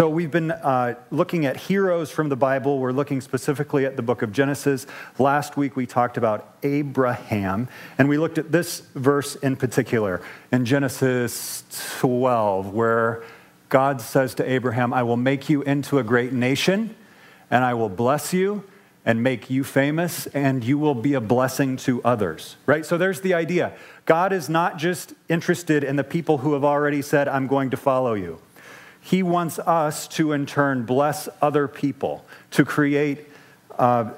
So, we've been uh, looking at heroes from the Bible. We're looking specifically at the book of Genesis. Last week, we talked about Abraham, and we looked at this verse in particular in Genesis 12, where God says to Abraham, I will make you into a great nation, and I will bless you and make you famous, and you will be a blessing to others. Right? So, there's the idea. God is not just interested in the people who have already said, I'm going to follow you. He wants us to, in turn, bless other people, to create uh,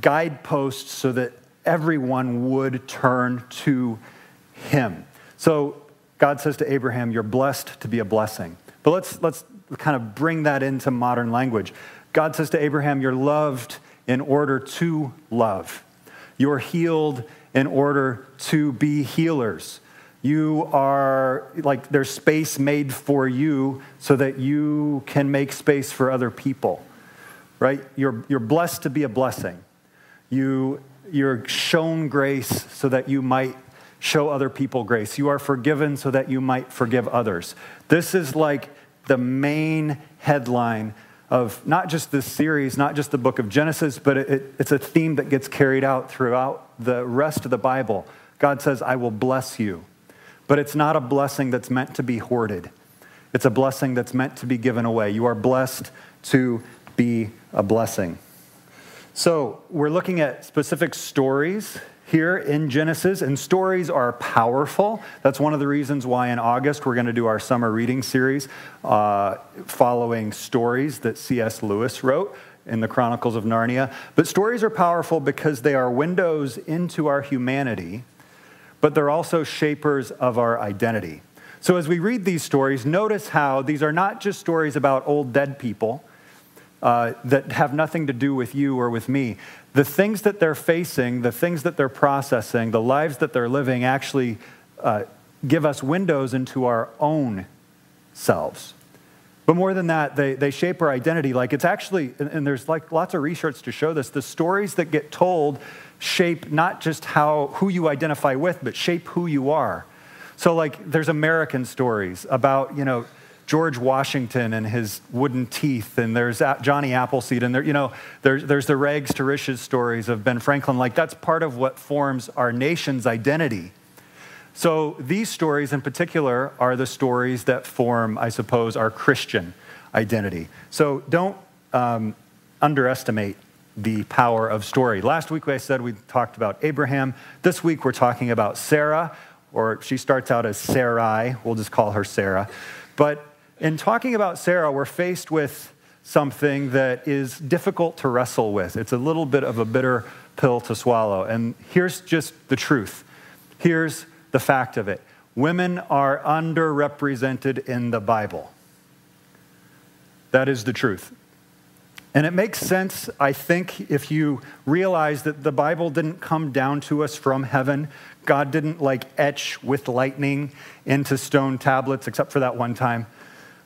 guideposts so that everyone would turn to Him. So God says to Abraham, You're blessed to be a blessing. But let's, let's kind of bring that into modern language. God says to Abraham, You're loved in order to love. You're healed in order to be healers. You are like there's space made for you so that you can make space for other people. Right? You're, you're blessed to be a blessing. You, you're shown grace so that you might show other people grace. You are forgiven so that you might forgive others. This is like the main headline of not just this series, not just the book of Genesis, but it, it, it's a theme that gets carried out throughout the rest of the Bible. God says, I will bless you. But it's not a blessing that's meant to be hoarded. It's a blessing that's meant to be given away. You are blessed to be a blessing. So, we're looking at specific stories here in Genesis, and stories are powerful. That's one of the reasons why in August we're going to do our summer reading series uh, following stories that C.S. Lewis wrote in the Chronicles of Narnia. But stories are powerful because they are windows into our humanity but they're also shapers of our identity. So as we read these stories, notice how these are not just stories about old dead people uh, that have nothing to do with you or with me. The things that they're facing, the things that they're processing, the lives that they're living actually uh, give us windows into our own selves. But more than that, they, they shape our identity. Like it's actually, and, and there's like lots of research to show this, the stories that get told shape not just how who you identify with, but shape who you are. So like there's American stories about, you know, George Washington and his wooden teeth, and there's Johnny Appleseed, and there, you know, there's, there's the rags to riches stories of Ben Franklin. Like that's part of what forms our nation's identity. So these stories in particular are the stories that form, I suppose, our Christian identity. So don't um, underestimate the power of story. Last week I said we talked about Abraham. This week we're talking about Sarah, or she starts out as Sarai. We'll just call her Sarah. But in talking about Sarah, we're faced with something that is difficult to wrestle with. It's a little bit of a bitter pill to swallow. And here's just the truth. Here's the fact of it women are underrepresented in the Bible. That is the truth. And it makes sense, I think, if you realize that the Bible didn't come down to us from heaven. God didn't like etch with lightning into stone tablets, except for that one time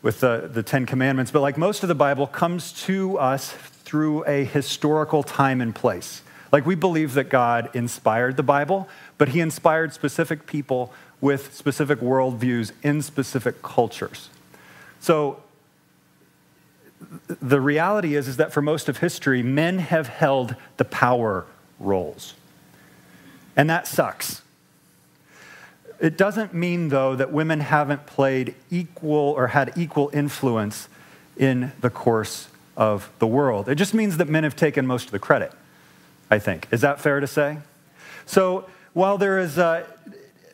with the, the Ten Commandments. But like most of the Bible comes to us through a historical time and place. Like we believe that God inspired the Bible, but he inspired specific people with specific worldviews in specific cultures. So the reality is, is that for most of history, men have held the power roles. And that sucks. It doesn't mean, though, that women haven't played equal or had equal influence in the course of the world. It just means that men have taken most of the credit, I think. Is that fair to say? So while there is a,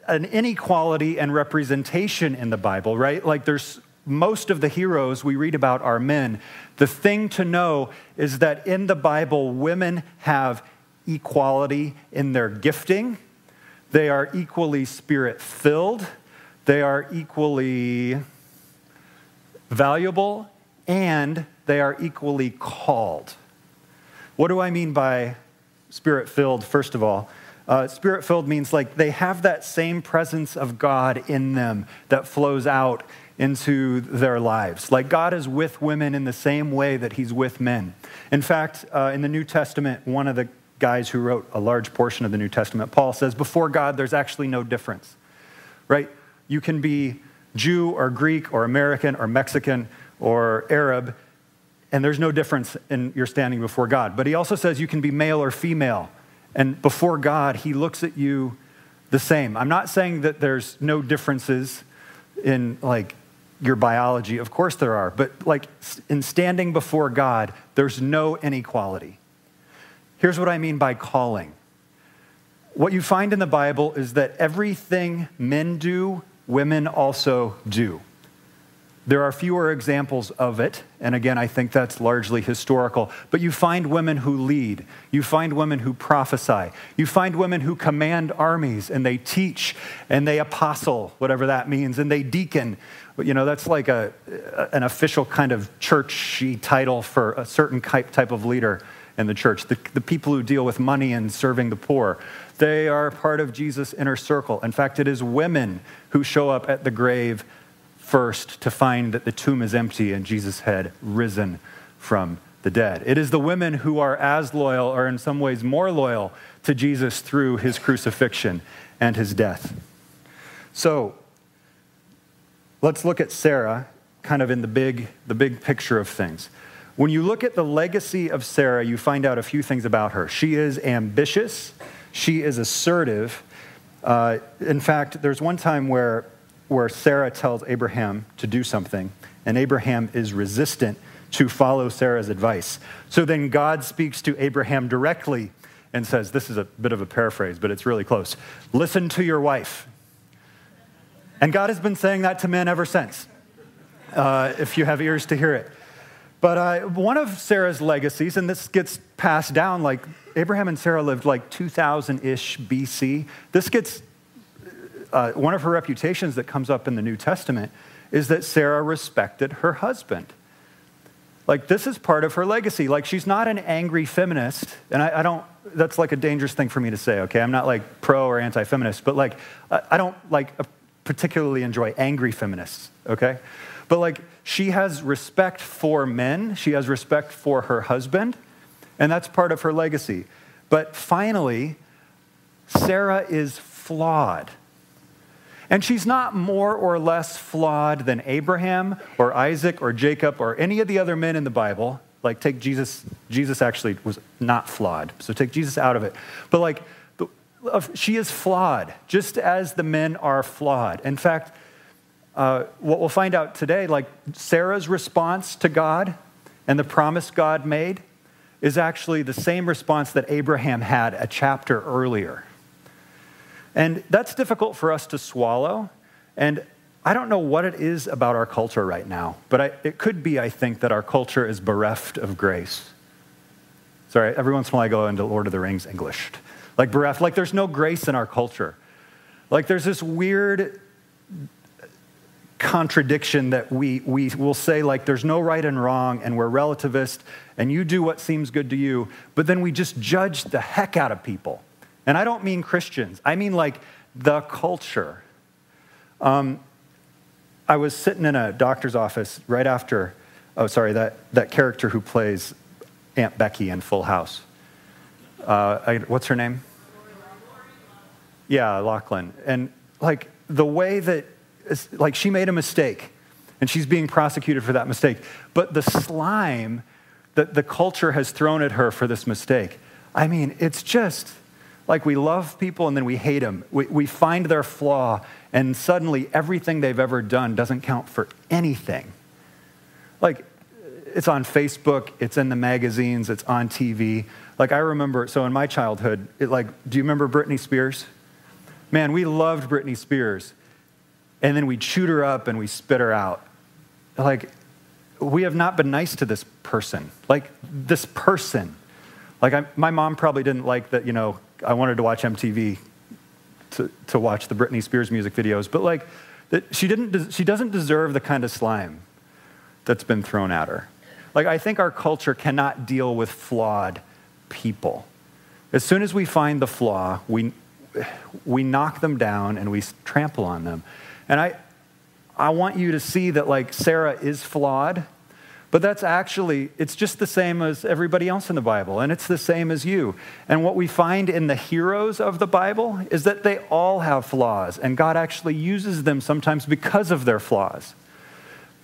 an inequality and representation in the Bible, right? Like there's most of the heroes we read about are men. The thing to know is that in the Bible, women have equality in their gifting, they are equally spirit filled, they are equally valuable, and they are equally called. What do I mean by spirit filled, first of all. Uh, spirit filled means like they have that same presence of God in them that flows out into their lives. Like God is with women in the same way that he's with men. In fact, uh, in the New Testament, one of the guys who wrote a large portion of the New Testament, Paul says, before God, there's actually no difference, right? You can be Jew or Greek or American or Mexican or Arab, and there's no difference in your standing before God. But he also says you can be male or female, and before God, he looks at you the same. I'm not saying that there's no differences in like your biology. Of course there are, but like in standing before God, there's no inequality. Here's what I mean by calling. What you find in the Bible is that everything men do, women also do. There are fewer examples of it, and again, I think that's largely historical. But you find women who lead, you find women who prophesy, you find women who command armies, and they teach, and they apostle, whatever that means, and they deacon. But you know, that's like a, an official kind of churchy title for a certain type of leader in the church. The, the people who deal with money and serving the poor, they are part of Jesus' inner circle. In fact, it is women who show up at the grave first to find that the tomb is empty and Jesus had risen from the dead. It is the women who are as loyal, or in some ways more loyal, to Jesus through his crucifixion and his death. So let's look at Sarah kind of in the big, the big picture of things. When you look at the legacy of Sarah, you find out a few things about her. She is ambitious, she is assertive. Uh, in fact, there's one time where where Sarah tells Abraham to do something, and Abraham is resistant to follow Sarah's advice. So then God speaks to Abraham directly and says, This is a bit of a paraphrase, but it's really close. Listen to your wife. And God has been saying that to men ever since, uh, if you have ears to hear it. But uh, one of Sarah's legacies, and this gets passed down like Abraham and Sarah lived like 2000 ish BC. This gets uh, one of her reputations that comes up in the New Testament is that Sarah respected her husband. Like, this is part of her legacy. Like, she's not an angry feminist. And I, I don't, that's like a dangerous thing for me to say, okay? I'm not like pro or anti feminist, but like, I, I don't like particularly enjoy angry feminists, okay? But like, she has respect for men, she has respect for her husband, and that's part of her legacy. But finally, Sarah is flawed. And she's not more or less flawed than Abraham or Isaac or Jacob or any of the other men in the Bible. Like, take Jesus, Jesus actually was not flawed. So take Jesus out of it. But, like, she is flawed, just as the men are flawed. In fact, uh, what we'll find out today, like Sarah's response to God and the promise God made, is actually the same response that Abraham had a chapter earlier. And that's difficult for us to swallow. And I don't know what it is about our culture right now, but I, it could be, I think, that our culture is bereft of grace. Sorry, every once in a while I go into Lord of the Rings English. Like bereft, like there's no grace in our culture. Like there's this weird contradiction that we, we will say, like, there's no right and wrong, and we're relativist, and you do what seems good to you, but then we just judge the heck out of people. And I don't mean Christians, I mean like the culture. Um, I was sitting in a doctor's office right after, oh, sorry, that, that character who plays Aunt Becky in Full House. Uh, I, what's her name? Yeah, Loughlin. And like the way that, like, she made a mistake and she's being prosecuted for that mistake. But the slime that the culture has thrown at her for this mistake, I mean, it's just like we love people and then we hate them. We, we find their flaw, and suddenly everything they've ever done doesn't count for anything. Like, it's on Facebook, it's in the magazines, it's on TV. Like, I remember, so in my childhood, it like, do you remember Britney Spears? Man, we loved Britney Spears. And then we chewed her up and we spit her out. Like, we have not been nice to this person. Like, this person. Like, I, my mom probably didn't like that, you know, I wanted to watch MTV to, to watch the Britney Spears music videos, but like, that she, didn't, she doesn't deserve the kind of slime that's been thrown at her. Like, I think our culture cannot deal with flawed people. As soon as we find the flaw, we, we knock them down and we trample on them. And I, I want you to see that, like, Sarah is flawed, but that's actually, it's just the same as everybody else in the Bible, and it's the same as you. And what we find in the heroes of the Bible is that they all have flaws, and God actually uses them sometimes because of their flaws.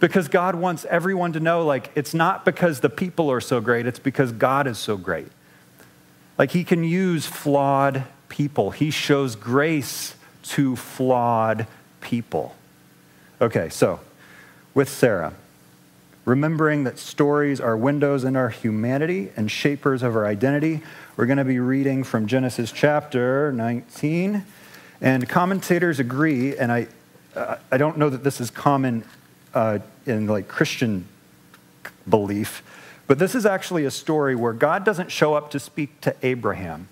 Because God wants everyone to know, like, it's not because the people are so great, it's because God is so great. Like, He can use flawed people, He shows grace to flawed people. Okay, so with Sarah, remembering that stories are windows in our humanity and shapers of our identity, we're going to be reading from Genesis chapter 19. And commentators agree, and I, uh, I don't know that this is common uh, in like Christian belief, but this is actually a story where God doesn't show up to speak to Abraham.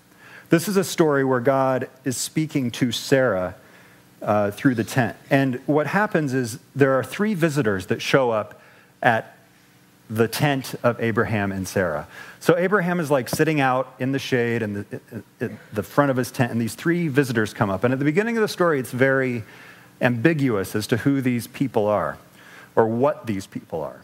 This is a story where God is speaking to Sarah uh, through the tent. And what happens is there are three visitors that show up at the tent of Abraham and Sarah. So Abraham is like sitting out in the shade and the, the front of his tent, and these three visitors come up. And at the beginning of the story, it's very ambiguous as to who these people are or what these people are.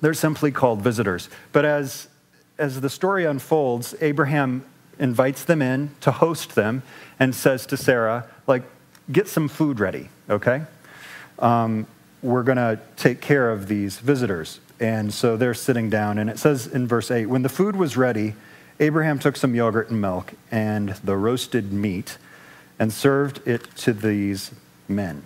They're simply called visitors. But as, as the story unfolds, Abraham invites them in to host them and says to Sarah, like, get some food ready, okay? Um, we're going to take care of these visitors. And so they're sitting down, and it says in verse 8 when the food was ready, Abraham took some yogurt and milk and the roasted meat and served it to these men.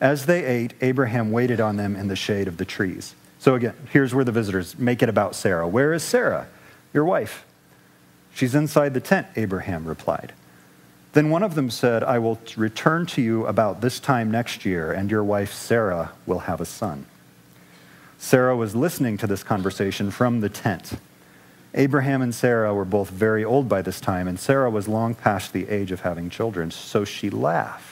As they ate, Abraham waited on them in the shade of the trees. So again, here's where the visitors make it about Sarah. Where is Sarah, your wife? She's inside the tent, Abraham replied. Then one of them said, I will return to you about this time next year, and your wife Sarah will have a son. Sarah was listening to this conversation from the tent. Abraham and Sarah were both very old by this time, and Sarah was long past the age of having children. So she laughed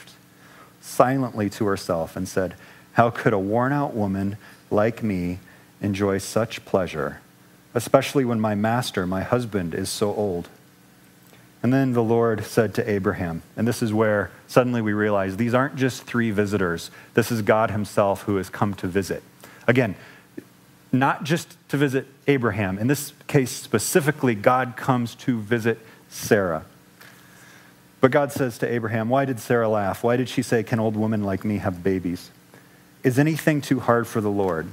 silently to herself and said, How could a worn out woman like me enjoy such pleasure, especially when my master, my husband, is so old? And then the Lord said to Abraham, and this is where suddenly we realize these aren't just three visitors. This is God Himself who has come to visit. Again, not just to visit Abraham. In this case specifically, God comes to visit Sarah. But God says to Abraham, Why did Sarah laugh? Why did she say, Can old women like me have babies? Is anything too hard for the Lord?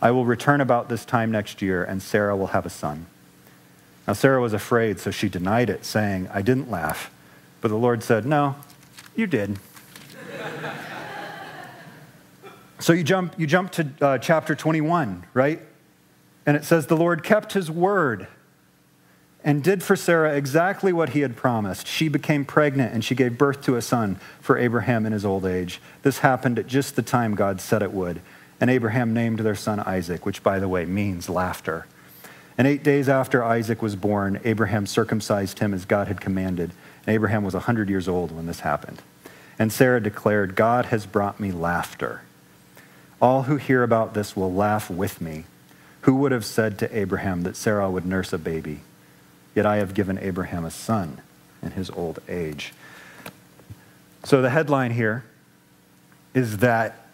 I will return about this time next year, and Sarah will have a son. Now, Sarah was afraid, so she denied it, saying, I didn't laugh. But the Lord said, No, you did. so you jump, you jump to uh, chapter 21, right? And it says, The Lord kept his word and did for Sarah exactly what he had promised. She became pregnant and she gave birth to a son for Abraham in his old age. This happened at just the time God said it would. And Abraham named their son Isaac, which, by the way, means laughter. And eight days after Isaac was born, Abraham circumcised him as God had commanded. And Abraham was 100 years old when this happened. And Sarah declared, God has brought me laughter. All who hear about this will laugh with me. Who would have said to Abraham that Sarah would nurse a baby? Yet I have given Abraham a son in his old age. So the headline here is that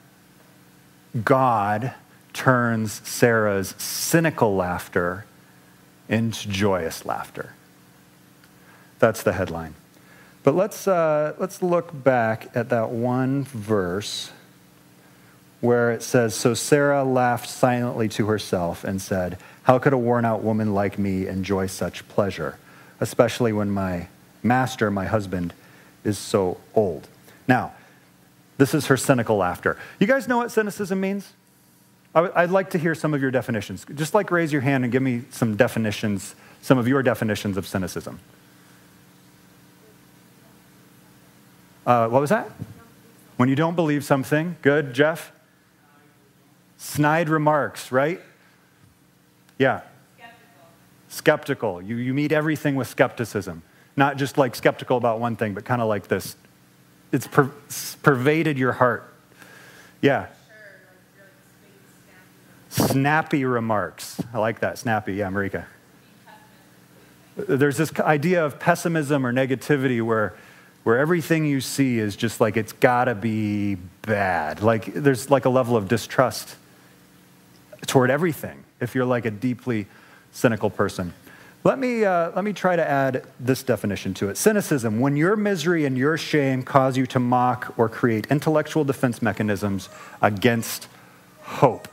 God turns Sarah's cynical laughter into joyous laughter. That's the headline. But let's, uh, let's look back at that one verse where it says So Sarah laughed silently to herself and said, How could a worn out woman like me enjoy such pleasure, especially when my master, my husband, is so old? Now, this is her cynical laughter. You guys know what cynicism means? I'd like to hear some of your definitions. Just like raise your hand and give me some definitions, some of your definitions of cynicism. Uh, what was that? When you don't believe something. Good, Jeff? Snide remarks, right? Yeah. Skeptical. skeptical. You, you meet everything with skepticism. Not just like skeptical about one thing, but kind of like this. It's per- pervaded your heart. Yeah. Snappy remarks. I like that. Snappy. Yeah, Marika. There's this idea of pessimism or negativity where, where everything you see is just like it's gotta be bad. Like there's like a level of distrust toward everything if you're like a deeply cynical person. Let me, uh, let me try to add this definition to it. Cynicism, when your misery and your shame cause you to mock or create intellectual defense mechanisms against hope.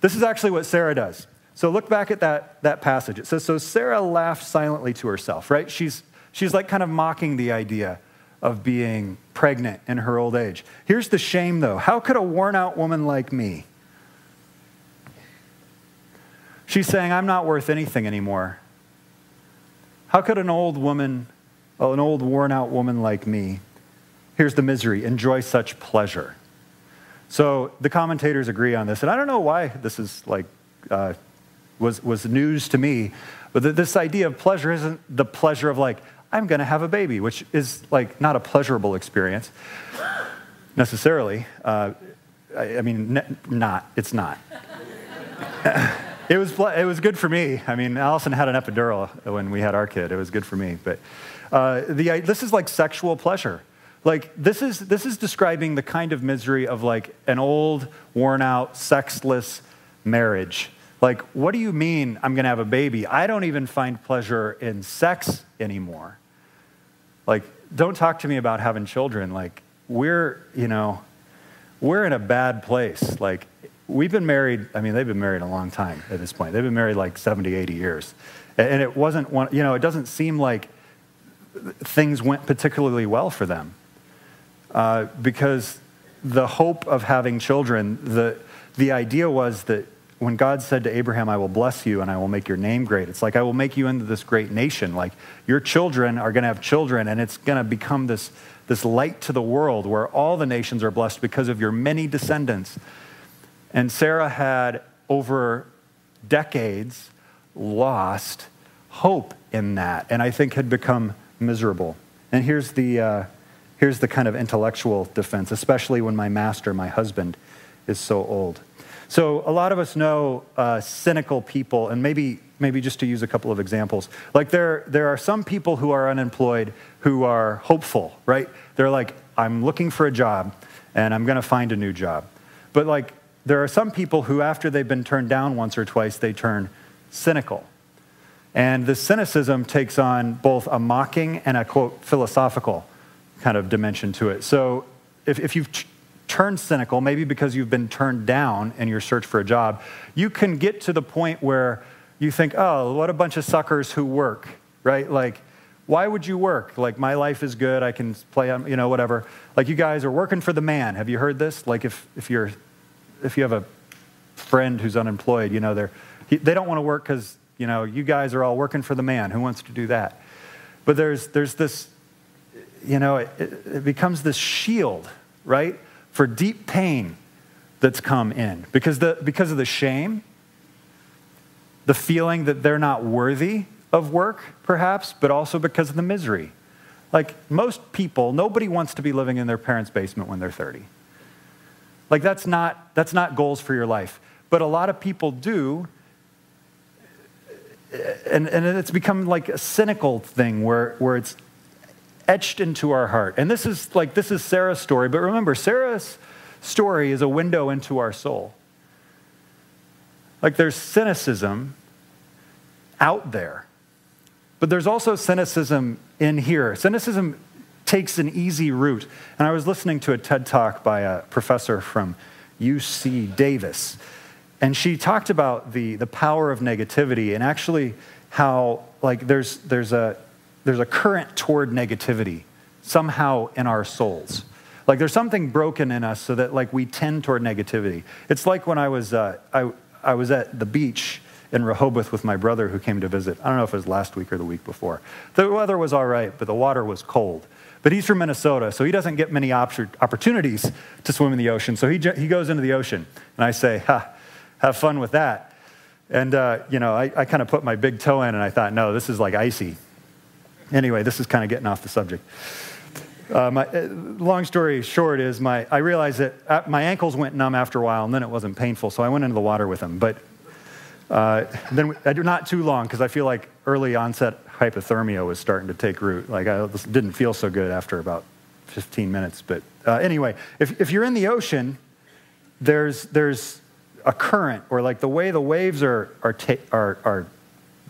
This is actually what Sarah does. So look back at that, that passage. It says, So Sarah laughed silently to herself, right? She's, she's like kind of mocking the idea of being pregnant in her old age. Here's the shame, though. How could a worn out woman like me? She's saying, I'm not worth anything anymore. How could an old woman, an old worn out woman like me, here's the misery, enjoy such pleasure? So the commentators agree on this. And I don't know why this is like uh, was, was news to me. But this idea of pleasure isn't the pleasure of like, I'm going to have a baby, which is like not a pleasurable experience necessarily. Uh, I, I, mean, ne- not. It's not. it, was, it was good for me. I mean, Allison had an epidural when we had our kid. It was good for me. But uh, the, this is like sexual pleasure. Like, this is, this is describing the kind of misery of like an old, worn out, sexless marriage like, what do you mean I'm going to have a baby? I don't even find pleasure in sex anymore. Like, don't talk to me about having children. Like, we're, you know, we're in a bad place. Like, we've been married, I mean, they've been married a long time at this point. They've been married like 70, 80 years. And it wasn't one, you know, it doesn't seem like things went particularly well for them. Uh, because the hope of having children, the, the idea was that when God said to Abraham, I will bless you and I will make your name great, it's like, I will make you into this great nation. Like, your children are going to have children, and it's going to become this, this light to the world where all the nations are blessed because of your many descendants. And Sarah had, over decades, lost hope in that, and I think had become miserable. And here's the, uh, here's the kind of intellectual defense, especially when my master, my husband, is so old. So a lot of us know uh, cynical people, and maybe, maybe just to use a couple of examples. Like there, there are some people who are unemployed who are hopeful, right? They're like, I'm looking for a job, and I'm going to find a new job. But like, there are some people who, after they've been turned down once or twice, they turn cynical. And the cynicism takes on both a mocking and a quote philosophical kind of dimension to it. So if, if you've turned cynical, maybe because you've been turned down in your search for a job, you can get to the point where you think, oh, what a bunch of suckers who work, right? Like, why would you work? Like, my life is good. I can play on, you know, whatever. Like, you guys are working for the man. Have you heard this? Like, if, if, you're, if you have a friend who's unemployed, you know, they're, they don't want to work because, you know, you guys are all working for the man. Who wants to do that? But there's, there's this, you know, it, it becomes this shield, right? for deep pain that's come in because, the, because of the shame, the feeling that they're not worthy of work, perhaps, but also because of the misery. Like most people, nobody wants to be living in their parents' basement when they're 30. Like that's not, that's not goals for your life. But a lot of people do. And, and it's become like a cynical thing where, where it's etched into our heart. And this is like, this is Sarah's story, but remember, Sarah's story is a window into our soul. Like there's cynicism out there, but there's also cynicism in here. Cynicism takes an easy route. And I was listening to a TED talk by a professor from UC Davis, and she talked about the, the power of negativity and actually how like there's, there's a there's a current toward negativity somehow in our souls. Like there's something broken in us so that like we tend toward negativity. It's like when I was, uh, I, I was at the beach in Rehoboth with my brother who came to visit. I don't know if it was last week or the week before. The weather was all right, but the water was cold. But he's from Minnesota, so he doesn't get many opportunities to swim in the ocean. So he, he goes into the ocean, and I say, ha, have fun with that. And, uh, you know, I, I kind of put my big toe in, and I thought, no, this is like icy. Anyway, this is kind of getting off the subject. Uh, my, uh, long story short is my, I realized that uh, my ankles went numb after a while, and then it wasn't painful, so I went into the water with them. But uh, then not too long, because I feel like early onset hypothermia was starting to take root. Like I didn't feel so good after about 15 minutes. But uh, anyway, if, if you're in the ocean, there's, there's a current, or like the way the waves are, are, ta- are, are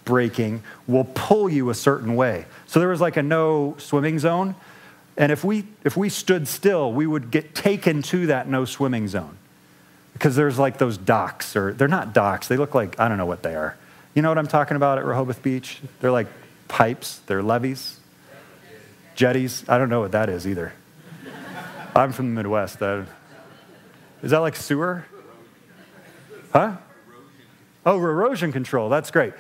breaking will pull you a certain way. So there was like a no swimming zone. And if we, if we stood still, we would get taken to that no swimming zone. Because there's like those docks, or they're not docks, they look like, I don't know what they are. You know what I'm talking about at Rehoboth Beach? They're like pipes, they're levees, jetties. I don't know what that is either. I'm from the Midwest. Is that like sewer? Huh? Oh, erosion control. That's great.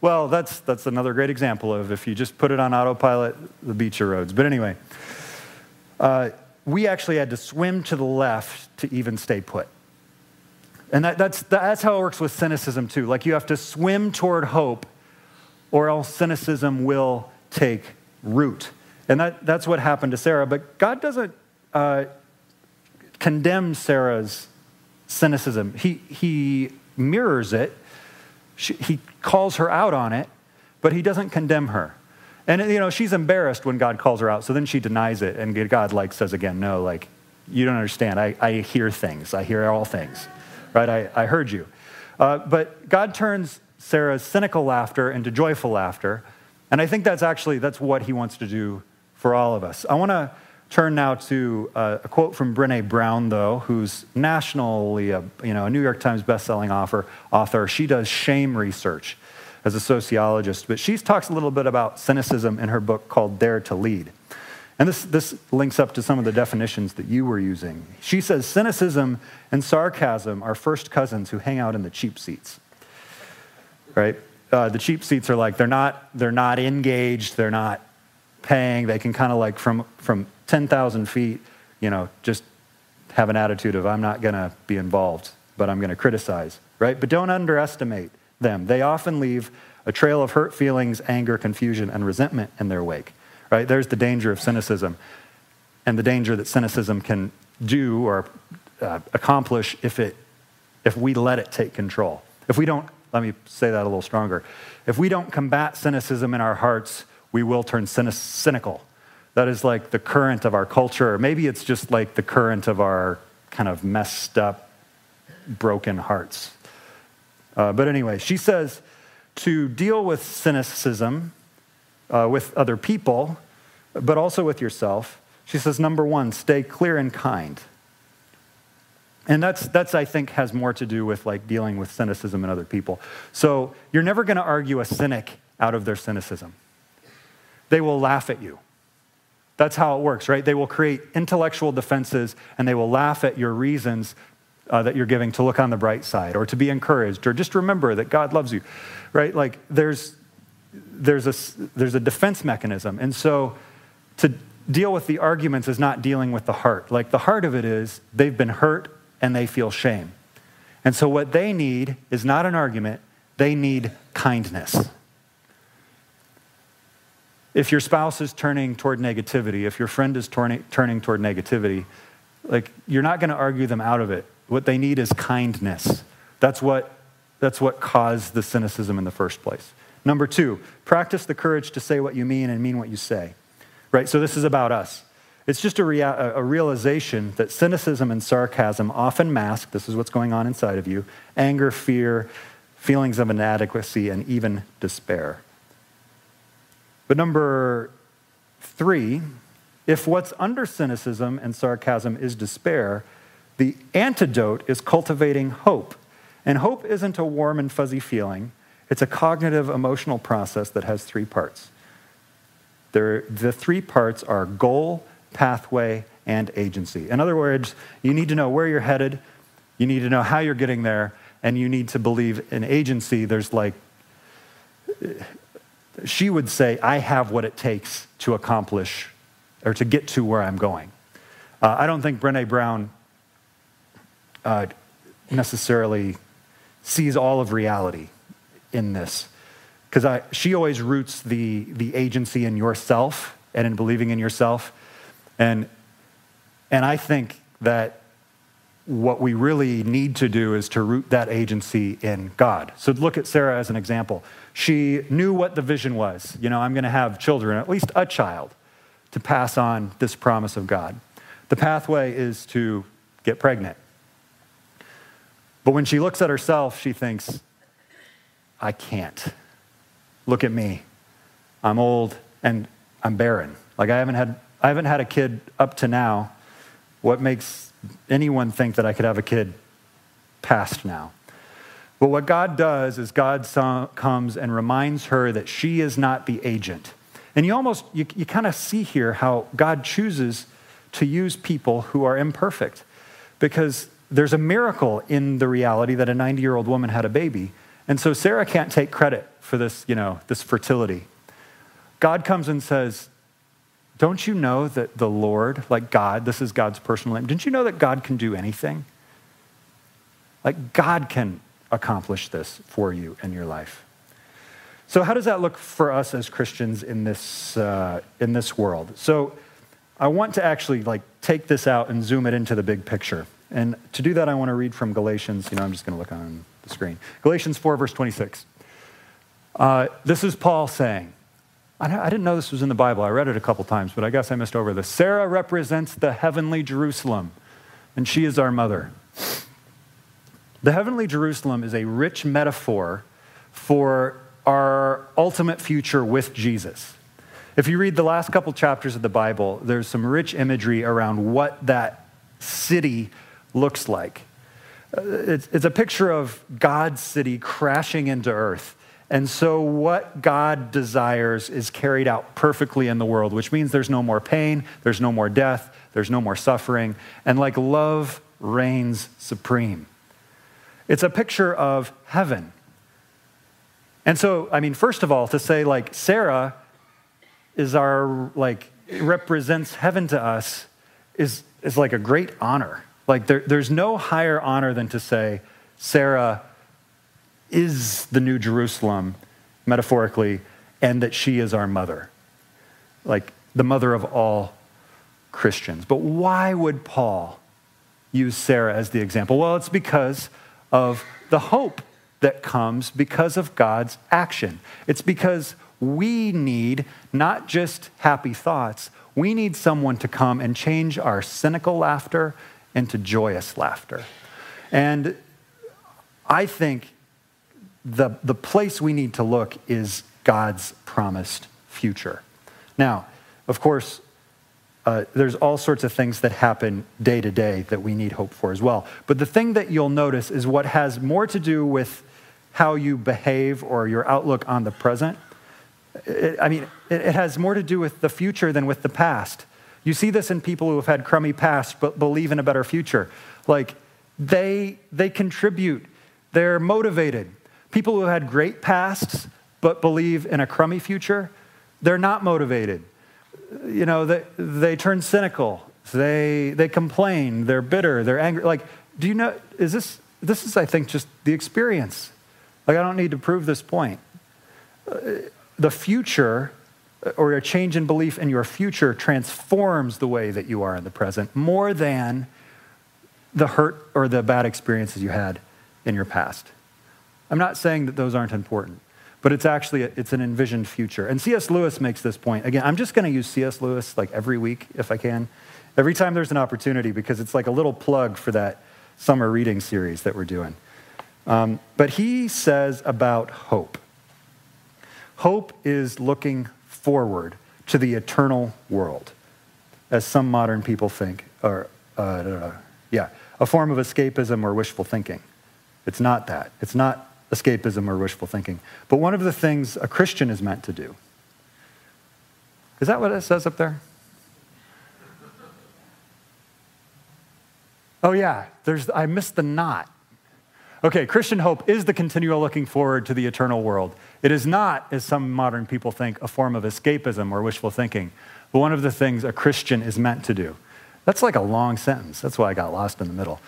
Well, that's, that's another great example of if you just put it on autopilot, the beach erodes. But anyway, uh, we actually had to swim to the left to even stay put. And that, that's, that's how it works with cynicism, too. Like you have to swim toward hope, or else cynicism will take root. And that, that's what happened to Sarah. But God doesn't uh, condemn Sarah's cynicism, He, he mirrors it, she, he calls her out on it, but He doesn't condemn her. And, you know, she's embarrassed when God calls her out, so then she denies it, and God, like, says again, no, like, you don't understand. I, I hear things, I hear all things right? I, I heard you. Uh, but God turns Sarah's cynical laughter into joyful laughter. And I think that's actually, that's what he wants to do for all of us. I want to turn now to uh, a quote from Brene Brown, though, who's nationally a, you know, a New York Times bestselling author, author. She does shame research as a sociologist, but she talks a little bit about cynicism in her book called Dare to Lead. And this, this links up to some of the definitions that you were using. She says cynicism and sarcasm are first cousins who hang out in the cheap seats. Right? Uh, the cheap seats are like, they're not, they're not engaged, they're not paying. They can kind of like from, from 10,000 feet, you know, just have an attitude of, I'm not going to be involved, but I'm going to criticize. Right? But don't underestimate them. They often leave a trail of hurt feelings, anger, confusion, and resentment in their wake right? There's the danger of cynicism and the danger that cynicism can do or uh, accomplish if, it, if we let it take control. If we don't, let me say that a little stronger. If we don't combat cynicism in our hearts, we will turn cynical. That is like the current of our culture, maybe it's just like the current of our kind of messed up, broken hearts. Uh, but anyway, she says to deal with cynicism, uh, with other people, but also with yourself. She says, number one, stay clear and kind. And that's, that's, I think, has more to do with like dealing with cynicism in other people. So you're never going to argue a cynic out of their cynicism. They will laugh at you. That's how it works, right? They will create intellectual defenses and they will laugh at your reasons uh, that you're giving to look on the bright side or to be encouraged or just remember that God loves you, right? Like there's, there's a, there's a defense mechanism. And so to deal with the arguments is not dealing with the heart. Like the heart of it is they've been hurt and they feel shame. And so what they need is not an argument, they need kindness. If your spouse is turning toward negativity, if your friend is turning, toward negativity, like you're not going to argue them out of it. What they need is kindness. That's what, that's what caused the cynicism in the first place. Number two, practice the courage to say what you mean and mean what you say. Right? So this is about us. It's just a, rea- a, realization that cynicism and sarcasm often mask, this is what's going on inside of you, anger, fear, feelings of inadequacy, and even despair. But number three, if what's under cynicism and sarcasm is despair, the antidote is cultivating hope. And hope isn't a warm and fuzzy feeling. It's a cognitive emotional process that has three parts. There, the three parts are goal, pathway, and agency. In other words, you need to know where you're headed, you need to know how you're getting there, and you need to believe in agency. There's like, she would say, I have what it takes to accomplish or to get to where I'm going. Uh, I don't think Brene Brown uh, necessarily sees all of reality in this because she always roots the, the agency in yourself and in believing in yourself. And, and I think that what we really need to do is to root that agency in God. So look at Sarah as an example. She knew what the vision was. You know, I'm going to have children, at least a child, to pass on this promise of God. The pathway is to get pregnant. But when she looks at herself, she thinks, I can't. Look at me. I'm old and I'm barren. Like I haven't had I haven't had a kid up to now. What makes anyone think that I could have a kid past now? But what God does is God comes and reminds her that she is not the agent. And you almost, you, you kind of see here how God chooses to use people who are imperfect because there's a miracle in the reality that a 90 year old woman had a baby. And so Sarah can't take credit for this, you know, this fertility. God comes and says, Don't you know that the Lord, like God, this is God's personal name, didn't you know that God can do anything? Like God can accomplish this for you in your life. So, how does that look for us as Christians in this, uh, in this world? So, I want to actually like take this out and zoom it into the big picture. And to do that, I want to read from Galatians. You know, I'm just going to look on the screen. Galatians 4, verse 26. Uh, this is Paul saying, I didn't know this was in the Bible. I read it a couple times, but I guess I missed over this. Sarah represents the heavenly Jerusalem, and she is our mother. The heavenly Jerusalem is a rich metaphor for our ultimate future with Jesus. If you read the last couple chapters of the Bible, there's some rich imagery around what that city looks like. Uh, it's, it's a picture of God's city crashing into earth. And so, what God desires is carried out perfectly in the world, which means there's no more pain, there's no more death, there's no more suffering, and like love reigns supreme. It's a picture of heaven. And so, I mean, first of all, to say like Sarah is our, like, represents heaven to us is, is like a great honor. Like, there, there's no higher honor than to say, Sarah is the new Jerusalem, metaphorically, and that she is our mother, like the mother of all Christians. But why would Paul use Sarah as the example? Well, it's because of the hope that comes because of God's action. It's because we need not just happy thoughts, we need someone to come and change our cynical laughter into joyous laughter. And I think the, the place we need to look is God's promised future. Now, of course, uh, there's all sorts of things that happen day to day that we need hope for as well. But the thing that you'll notice is what has more to do with how you behave or your outlook on the present. It, I mean, it, it has more to do with the future than with the past. You see this in people who have had crummy past but believe in a better future. Like they they contribute, they're motivated. People who had great pasts but believe in a crummy future, they're not motivated. You know, they, they turn cynical. They, they complain. They're bitter. They're angry. Like, do you know, is this, this is, I think, just the experience. Like, I don't need to prove this point. The future or a change in belief in your future transforms the way that you are in the present more than the hurt or the bad experiences you had in your past. I'm not saying that those aren't important, but it's actually a, it's an envisioned future. And C.S. Lewis makes this point. Again, I'm just going to use C.S. Lewis like every week if I can. Every time there's an opportunity because it's like a little plug for that summer reading series that we're doing. Um, but he says about hope. Hope is looking forward to the eternal world, as some modern people think, or uh, yeah, a form of escapism or wishful thinking. It's not that. It's not escapism or wishful thinking. But one of the things a Christian is meant to do. Is that what it says up there? Oh, yeah, there's, I missed the not. Okay, Christian hope is the continual looking forward to the eternal world. It is not, as some modern people think, a form of escapism or wishful thinking, but one of the things a Christian is meant to do. That's like a long sentence. That's why I got lost in the middle.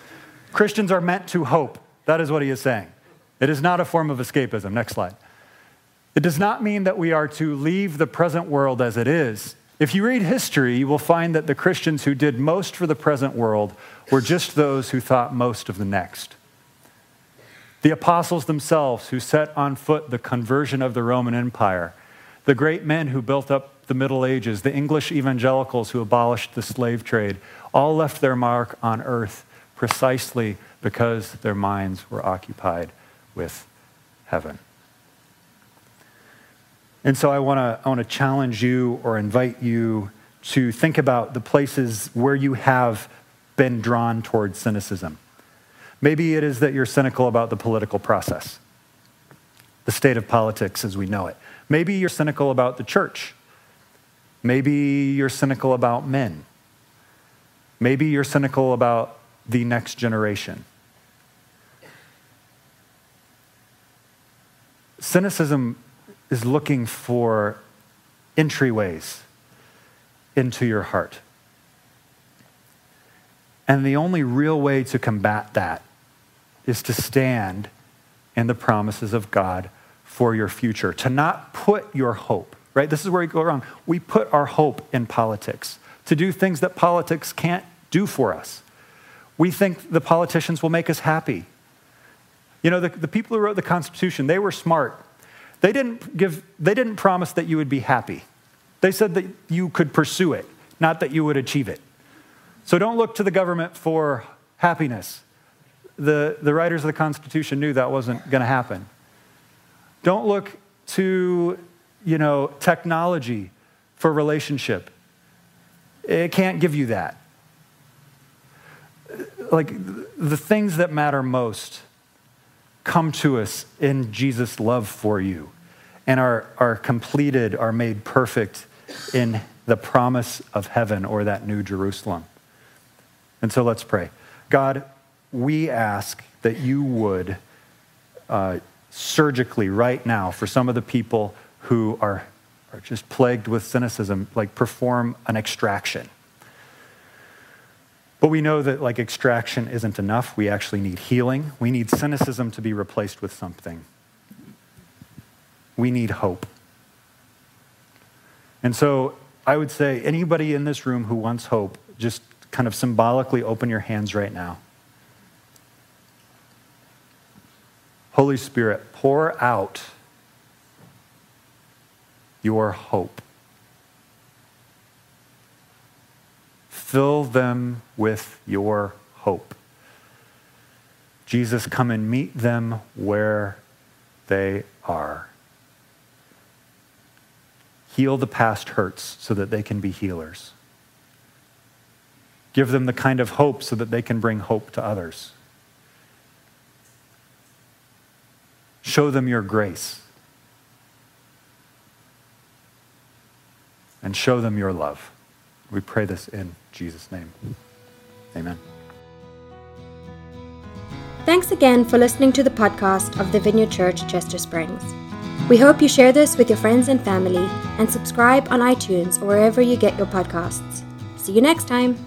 Christians are meant to hope. That is what he is saying. It is not a form of escapism. Next slide. It does not mean that we are to leave the present world as it is If you read history, you will find that the Christians who did most for the present world were just those who thought most of the next. The apostles themselves, who set on foot the conversion of the Roman Empire, the great men who built up the Middle Ages, the English evangelicals who abolished the slave trade, all left their mark on earth precisely because their minds were occupied with heaven. And so I want to I want to challenge you or invite you to think about the places where you have been drawn towards cynicism. Maybe it is that you're cynical about the political process, the state of politics as we know it. Maybe you're cynical about the church. Maybe you're cynical about men. Maybe you're cynical about the next generation. Cynicism is looking for entryways into your heart. And the only real way to combat that is to stand in the promises of God for your future, to not put your hope, right? This is where we go wrong. We put our hope in politics, to do things that politics can't do for us. We think the politicians will make us happy. You know, the, the people who wrote the Constitution, they were smart. They didn't, give, they didn't promise that you would be happy. They said that you could pursue it, not that you would achieve it. So don't look to the government for happiness. The, the writers of the Constitution knew that wasn't going to happen. Don't look to, you know, technology for relationship. It can't give you that. Like the things that matter most come to us in Jesus' love for you and are, are completed, are made perfect in the promise of heaven or that new Jerusalem. And so let's pray. God, we ask that you would uh, surgically, right now, for some of the people who are, are just plagued with cynicism, like perform an extraction but we know that like extraction isn't enough. We actually need healing. We need cynicism to be replaced with something. We need hope. And so I would say anybody in this room who wants hope, just kind of symbolically open your hands right now. Holy Spirit, pour out your hope. Fill them with your hope. Jesus, come and meet them where they are. Heal the past hurts so that they can be healers. Give them the kind of hope so that they can bring hope to others. Show them your grace. And show them your love. We pray this in Jesus' name. Amen. Thanks again for listening to the podcast of the Vineyard Church Chester Springs. We hope you share this with your friends and family and subscribe on iTunes or wherever you get your podcasts. See you next time.